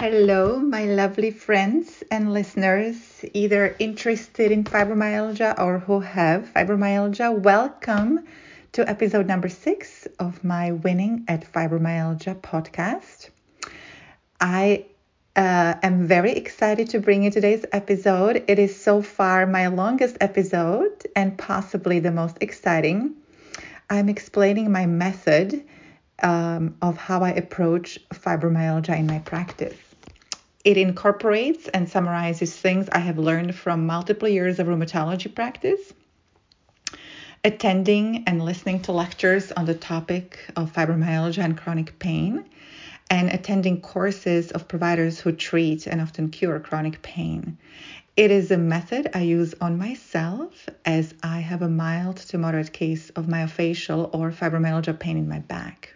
Hello, my lovely friends and listeners, either interested in fibromyalgia or who have fibromyalgia. Welcome to episode number six of my Winning at Fibromyalgia podcast. I uh, am very excited to bring you today's episode. It is so far my longest episode and possibly the most exciting. I'm explaining my method um, of how I approach fibromyalgia in my practice. It incorporates and summarizes things I have learned from multiple years of rheumatology practice, attending and listening to lectures on the topic of fibromyalgia and chronic pain, and attending courses of providers who treat and often cure chronic pain. It is a method I use on myself as I have a mild to moderate case of myofascial or fibromyalgia pain in my back.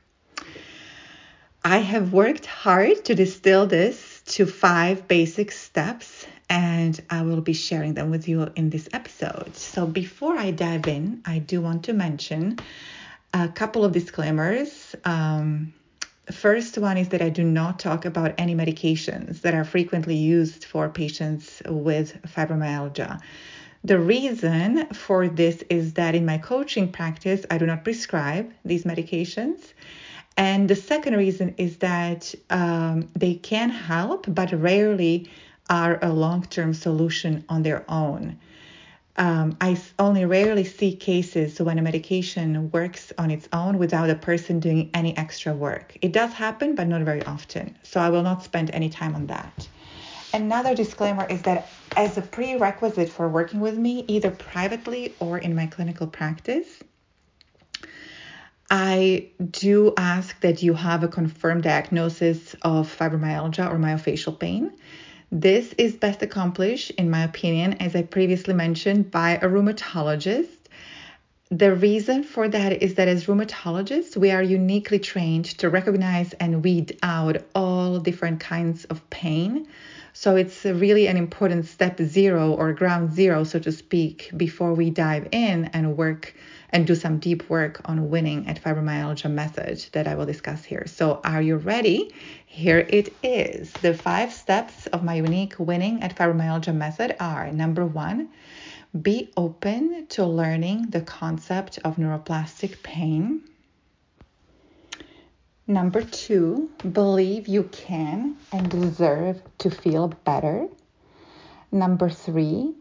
I have worked hard to distill this to five basic steps, and I will be sharing them with you in this episode. So, before I dive in, I do want to mention a couple of disclaimers. Um, first one is that I do not talk about any medications that are frequently used for patients with fibromyalgia. The reason for this is that in my coaching practice, I do not prescribe these medications. And the second reason is that um, they can help, but rarely are a long term solution on their own. Um, I only rarely see cases when a medication works on its own without a person doing any extra work. It does happen, but not very often. So I will not spend any time on that. Another disclaimer is that as a prerequisite for working with me, either privately or in my clinical practice, I do ask that you have a confirmed diagnosis of fibromyalgia or myofascial pain. This is best accomplished, in my opinion, as I previously mentioned, by a rheumatologist. The reason for that is that as rheumatologists, we are uniquely trained to recognize and weed out all different kinds of pain. So it's really an important step zero or ground zero, so to speak, before we dive in and work and do some deep work on winning at fibromyalgia method that I will discuss here. So, are you ready? Here it is. The five steps of my unique winning at fibromyalgia method are number one, be open to learning the concept of neuroplastic pain. Number two, believe you can and deserve to feel better. Number three,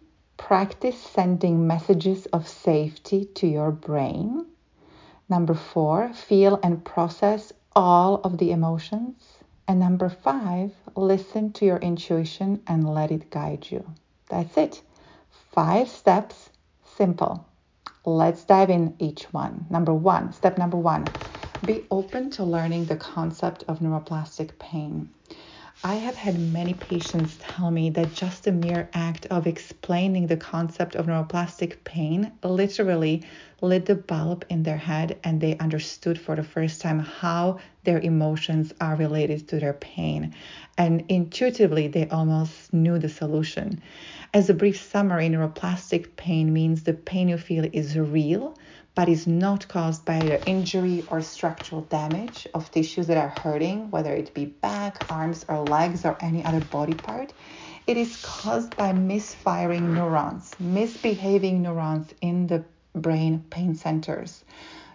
Practice sending messages of safety to your brain. Number four, feel and process all of the emotions. And number five, listen to your intuition and let it guide you. That's it. Five steps, simple. Let's dive in each one. Number one, step number one, be open to learning the concept of neuroplastic pain. I have had many patients tell me that just the mere act of explaining the concept of neuroplastic pain literally lit the bulb in their head and they understood for the first time how their emotions are related to their pain. And intuitively, they almost knew the solution. As a brief summary, neuroplastic pain means the pain you feel is real but is not caused by either injury or structural damage of tissues that are hurting, whether it be back, arms, or legs, or any other body part. It is caused by misfiring neurons, misbehaving neurons in the brain pain centers.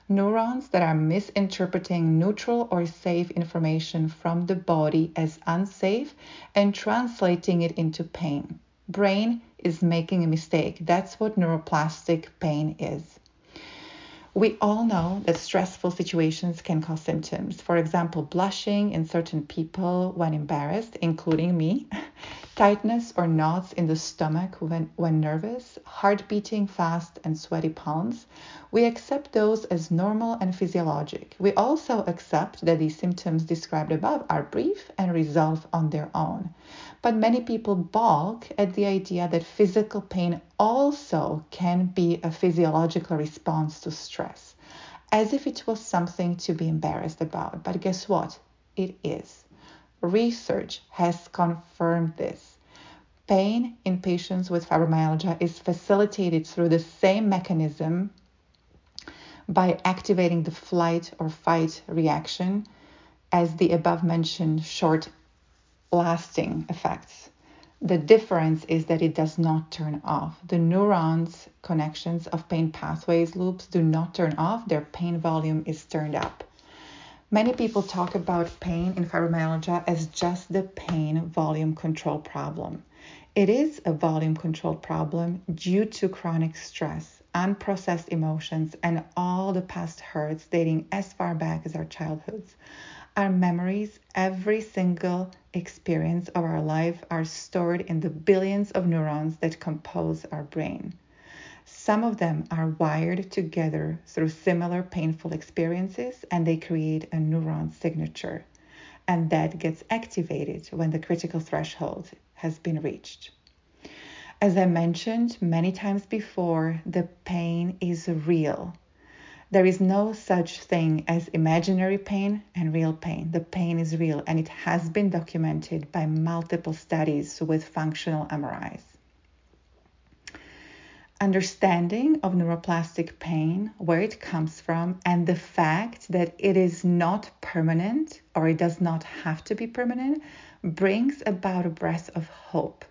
Neurons that are misinterpreting neutral or safe information from the body as unsafe and translating it into pain. Brain is making a mistake. That's what neuroplastic pain is. We all know that stressful situations can cause symptoms. For example, blushing in certain people when embarrassed, including me, tightness or knots in the stomach when, when nervous, heart beating fast, and sweaty palms. We accept those as normal and physiologic. We also accept that these symptoms described above are brief and resolve on their own. But many people balk at the idea that physical pain also can be a physiological response to stress, as if it was something to be embarrassed about. But guess what? It is. Research has confirmed this. Pain in patients with fibromyalgia is facilitated through the same mechanism by activating the flight or fight reaction as the above mentioned short lasting effects. The difference is that it does not turn off. The neurons connections of pain pathways loops do not turn off, their pain volume is turned up. Many people talk about pain in fibromyalgia as just the pain volume control problem. It is a volume control problem due to chronic stress, unprocessed emotions, and all the past hurts dating as far back as our childhoods. Our memories, every single experience of our life, are stored in the billions of neurons that compose our brain. Some of them are wired together through similar painful experiences and they create a neuron signature. And that gets activated when the critical threshold has been reached. As I mentioned many times before, the pain is real. There is no such thing as imaginary pain and real pain. The pain is real and it has been documented by multiple studies with functional MRIs. Understanding of neuroplastic pain, where it comes from, and the fact that it is not permanent or it does not have to be permanent brings about a breath of hope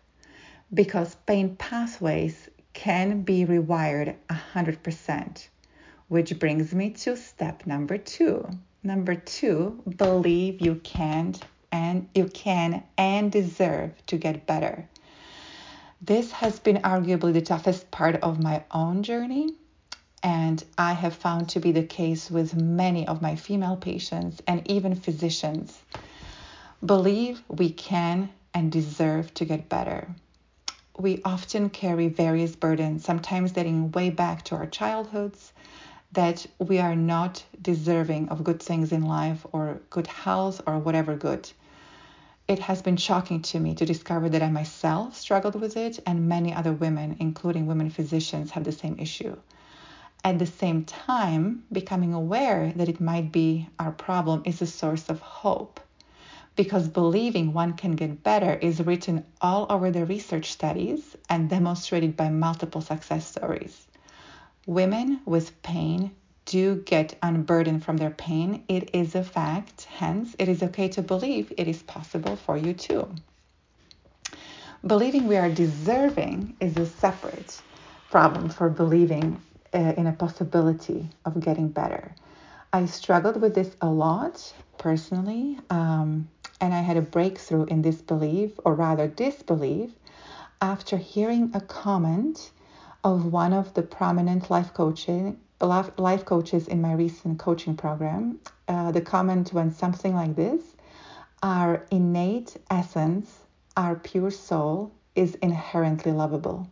because pain pathways can be rewired 100%. Which brings me to step number two. Number two, believe you can and you can and deserve to get better. This has been arguably the toughest part of my own journey, and I have found to be the case with many of my female patients and even physicians. Believe we can and deserve to get better. We often carry various burdens, sometimes dating way back to our childhoods, that we are not deserving of good things in life or good health or whatever good. It has been shocking to me to discover that I myself struggled with it, and many other women, including women physicians, have the same issue. At the same time, becoming aware that it might be our problem is a source of hope because believing one can get better is written all over the research studies and demonstrated by multiple success stories. Women with pain do get unburdened from their pain. It is a fact. Hence, it is okay to believe it is possible for you too. Believing we are deserving is a separate problem for believing uh, in a possibility of getting better. I struggled with this a lot personally, um, and I had a breakthrough in this belief, or rather disbelief, after hearing a comment of one of the prominent life coaching life coaches in my recent coaching program. Uh, the comment went something like this: Our innate essence, our pure soul, is inherently lovable.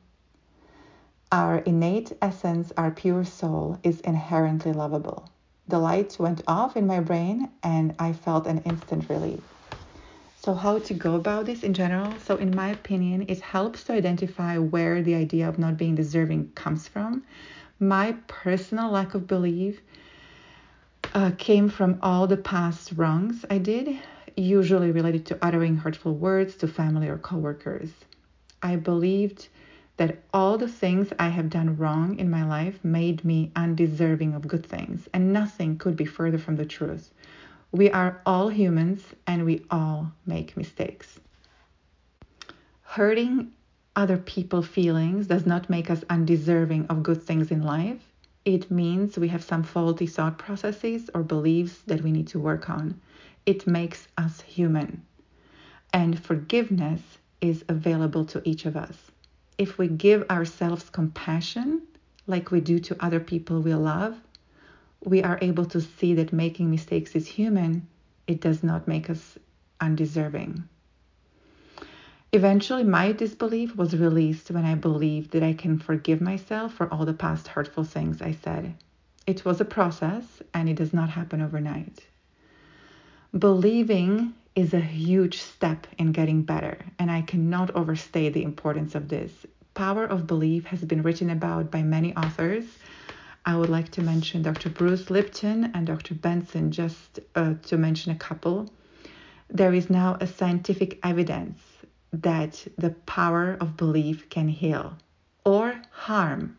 Our innate essence, our pure soul, is inherently lovable. The light went off in my brain, and I felt an instant relief. So, how to go about this in general? So, in my opinion, it helps to identify where the idea of not being deserving comes from. My personal lack of belief uh, came from all the past wrongs I did, usually related to uttering hurtful words to family or coworkers. I believed that all the things I have done wrong in my life made me undeserving of good things, and nothing could be further from the truth. We are all humans and we all make mistakes. Hurting other people's feelings does not make us undeserving of good things in life. It means we have some faulty thought processes or beliefs that we need to work on. It makes us human. And forgiveness is available to each of us. If we give ourselves compassion, like we do to other people we love, we are able to see that making mistakes is human, it does not make us undeserving. Eventually, my disbelief was released when I believed that I can forgive myself for all the past hurtful things I said. It was a process and it does not happen overnight. Believing is a huge step in getting better, and I cannot overstate the importance of this. Power of belief has been written about by many authors I would like to mention Dr. Bruce Lipton and Dr. Benson, just uh, to mention a couple. There is now a scientific evidence that the power of belief can heal or harm.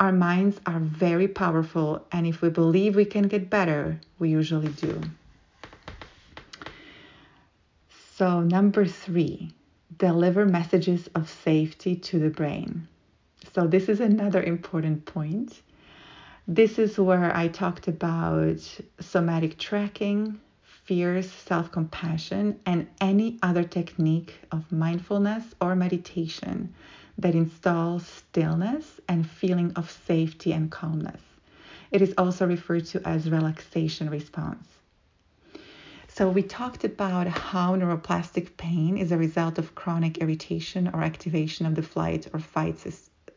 Our minds are very powerful, and if we believe we can get better, we usually do. So, number three, deliver messages of safety to the brain. So, this is another important point. This is where I talked about somatic tracking, fierce, self compassion, and any other technique of mindfulness or meditation that installs stillness and feeling of safety and calmness. It is also referred to as relaxation response. So, we talked about how neuroplastic pain is a result of chronic irritation or activation of the flight or fight,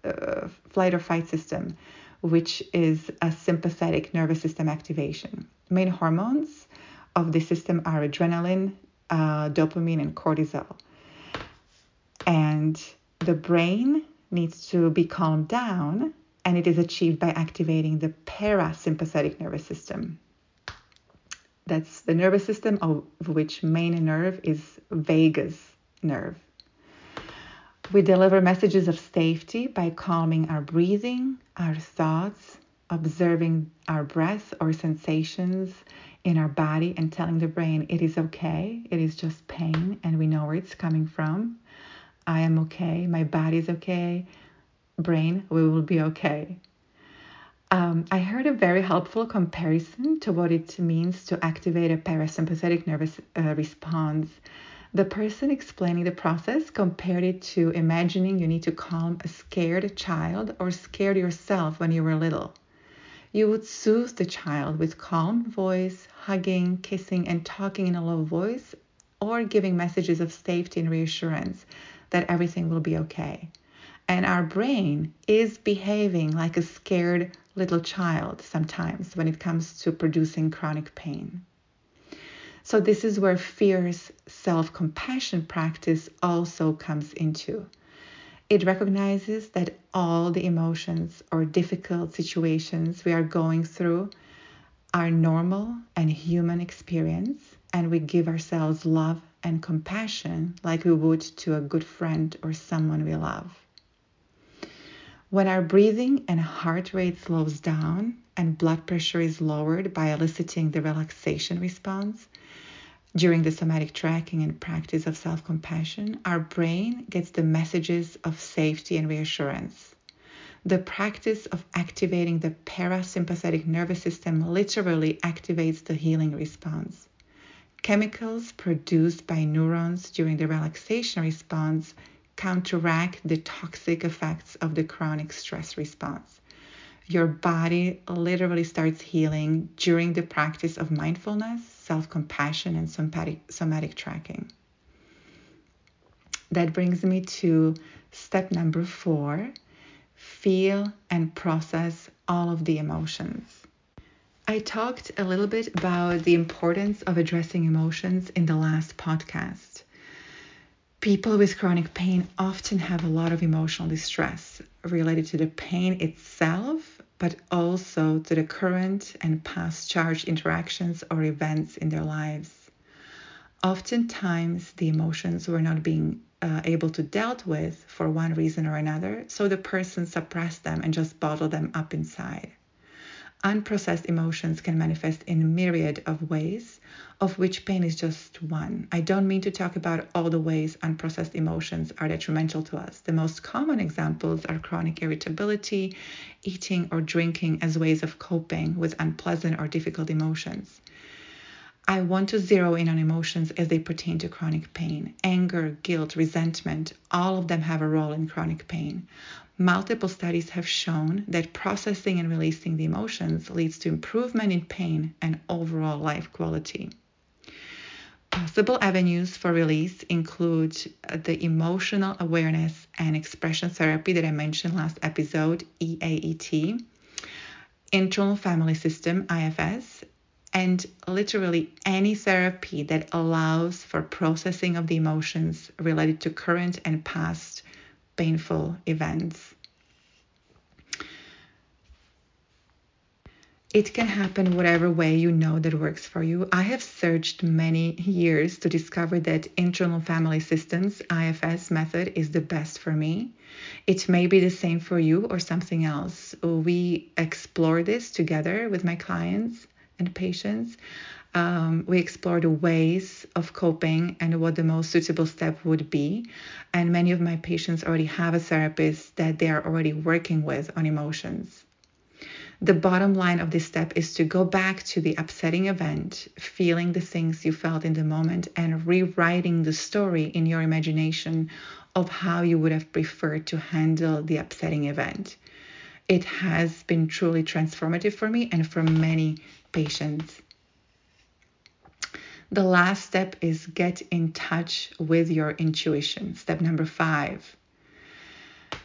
uh, flight or fight system, which is a sympathetic nervous system activation. Main hormones of the system are adrenaline, uh, dopamine, and cortisol. And the brain needs to be calmed down, and it is achieved by activating the parasympathetic nervous system. That's the nervous system of which main nerve is vagus nerve. We deliver messages of safety by calming our breathing, our thoughts, observing our breath or sensations in our body, and telling the brain it is okay, it is just pain, and we know where it's coming from. I am okay, my body is okay, brain, we will be okay. Um, I heard a very helpful comparison to what it means to activate a parasympathetic nervous uh, response. The person explaining the process compared it to imagining you need to calm a scared child or scared yourself when you were little. You would soothe the child with calm voice, hugging, kissing, and talking in a low voice, or giving messages of safety and reassurance that everything will be okay. And our brain is behaving like a scared little child sometimes when it comes to producing chronic pain. So, this is where fierce self compassion practice also comes into. It recognizes that all the emotions or difficult situations we are going through are normal and human experience, and we give ourselves love and compassion like we would to a good friend or someone we love. When our breathing and heart rate slows down and blood pressure is lowered by eliciting the relaxation response during the somatic tracking and practice of self compassion, our brain gets the messages of safety and reassurance. The practice of activating the parasympathetic nervous system literally activates the healing response. Chemicals produced by neurons during the relaxation response counteract the toxic effects of the chronic stress response. Your body literally starts healing during the practice of mindfulness, self compassion, and somatic, somatic tracking. That brings me to step number four feel and process all of the emotions. I talked a little bit about the importance of addressing emotions in the last podcast. People with chronic pain often have a lot of emotional distress related to the pain itself, but also to the current and past charged interactions or events in their lives. Oftentimes, the emotions were not being uh, able to dealt with for one reason or another, so the person suppressed them and just bottled them up inside. Unprocessed emotions can manifest in a myriad of ways, of which pain is just one. I don't mean to talk about all the ways unprocessed emotions are detrimental to us. The most common examples are chronic irritability, eating or drinking as ways of coping with unpleasant or difficult emotions. I want to zero in on emotions as they pertain to chronic pain. Anger, guilt, resentment, all of them have a role in chronic pain. Multiple studies have shown that processing and releasing the emotions leads to improvement in pain and overall life quality. Possible avenues for release include uh, the emotional awareness and expression therapy that I mentioned last episode, EAET, internal family system, IFS, and literally any therapy that allows for processing of the emotions related to current and past painful events. It can happen whatever way you know that works for you. I have searched many years to discover that internal family systems, IFS method, is the best for me. It may be the same for you or something else. We explore this together with my clients and patients. um, we explored ways of coping and what the most suitable step would be. And many of my patients already have a therapist that they are already working with on emotions. The bottom line of this step is to go back to the upsetting event, feeling the things you felt in the moment, and rewriting the story in your imagination of how you would have preferred to handle the upsetting event. It has been truly transformative for me and for many patients. The last step is get in touch with your intuition. Step number five.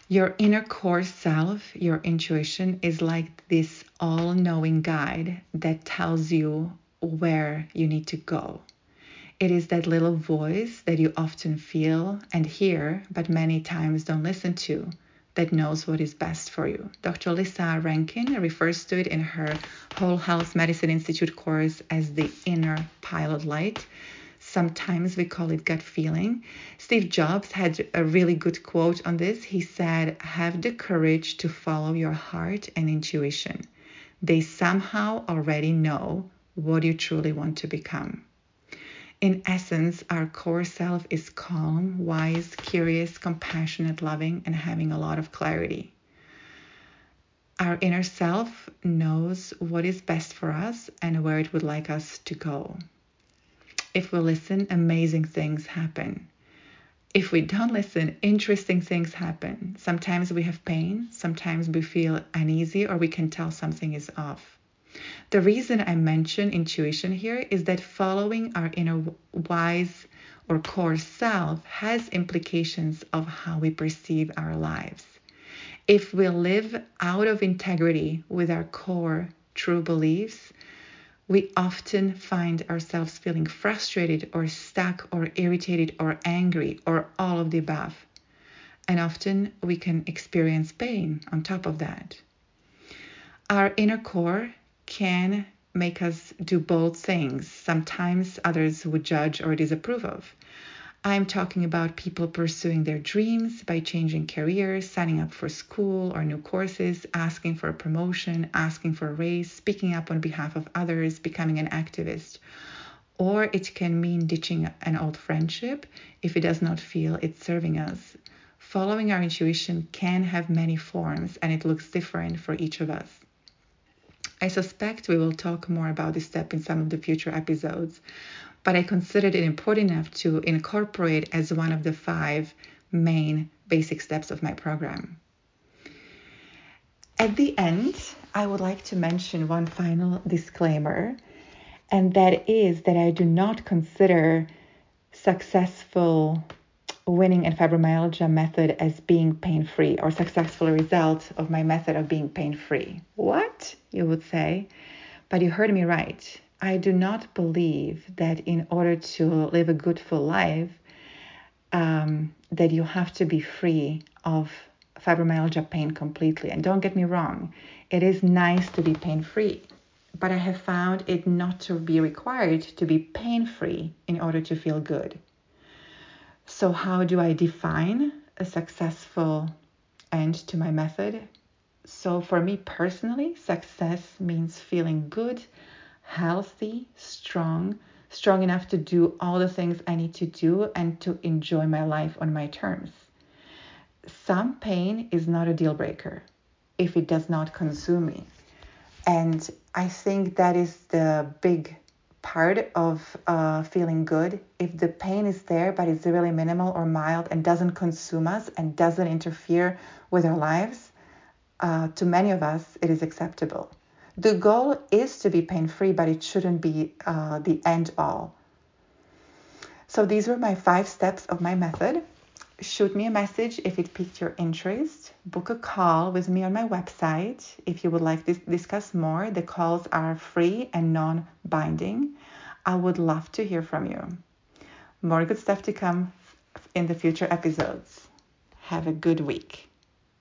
Your inner core self, your intuition, is like this all knowing guide that tells you where you need to go. It is that little voice that you often feel and hear, but many times don't listen to, that knows what is best for you. Dr. Lissa Rankin refers to it in her Whole Health Medicine Institute course as the inner pilot light. Sometimes we call it gut feeling. Steve Jobs had a really good quote on this. He said, Have the courage to follow your heart and intuition. They somehow already know what you truly want to become. In essence, our core self is calm, wise, curious, compassionate, loving, and having a lot of clarity. Our inner self knows what is best for us and where it would like us to go. If we listen, amazing things happen. If we don't listen, interesting things happen. Sometimes we have pain, sometimes we feel uneasy, or we can tell something is off. The reason I mention intuition here is that following our inner wise or core self has implications of how we perceive our lives. If we live out of integrity with our core true beliefs, we often find ourselves feeling frustrated or stuck or irritated or angry or all of the above. And often we can experience pain on top of that. Our inner core can make us do bold things. Sometimes others would judge or disapprove of. I'm talking about people pursuing their dreams by changing careers, signing up for school or new courses, asking for a promotion, asking for a raise, speaking up on behalf of others, becoming an activist. Or it can mean ditching an old friendship if it does not feel it's serving us. Following our intuition can have many forms and it looks different for each of us. I suspect we will talk more about this step in some of the future episodes but I considered it important enough to incorporate as one of the five main basic steps of my program. At the end, I would like to mention one final disclaimer, and that is that I do not consider successful winning in fibromyalgia method as being pain free or successful result of my method of being pain free. What? You would say. But you heard me right. I do not believe that in order to live a good full life, um, that you have to be free of fibromyalgia pain completely. And don't get me wrong, it is nice to be pain free, but I have found it not to be required to be pain free in order to feel good. So, how do I define a successful end to my method? So, for me personally, success means feeling good healthy, strong, strong enough to do all the things I need to do and to enjoy my life on my terms. Some pain is not a deal breaker if it does not consume me. And I think that is the big part of uh, feeling good. If the pain is there, but it's really minimal or mild and doesn't consume us and doesn't interfere with our lives, uh, to many of us, it is acceptable. The goal is to be pain free, but it shouldn't be uh, the end all. So, these were my five steps of my method. Shoot me a message if it piqued your interest. Book a call with me on my website if you would like to discuss more. The calls are free and non binding. I would love to hear from you. More good stuff to come in the future episodes. Have a good week.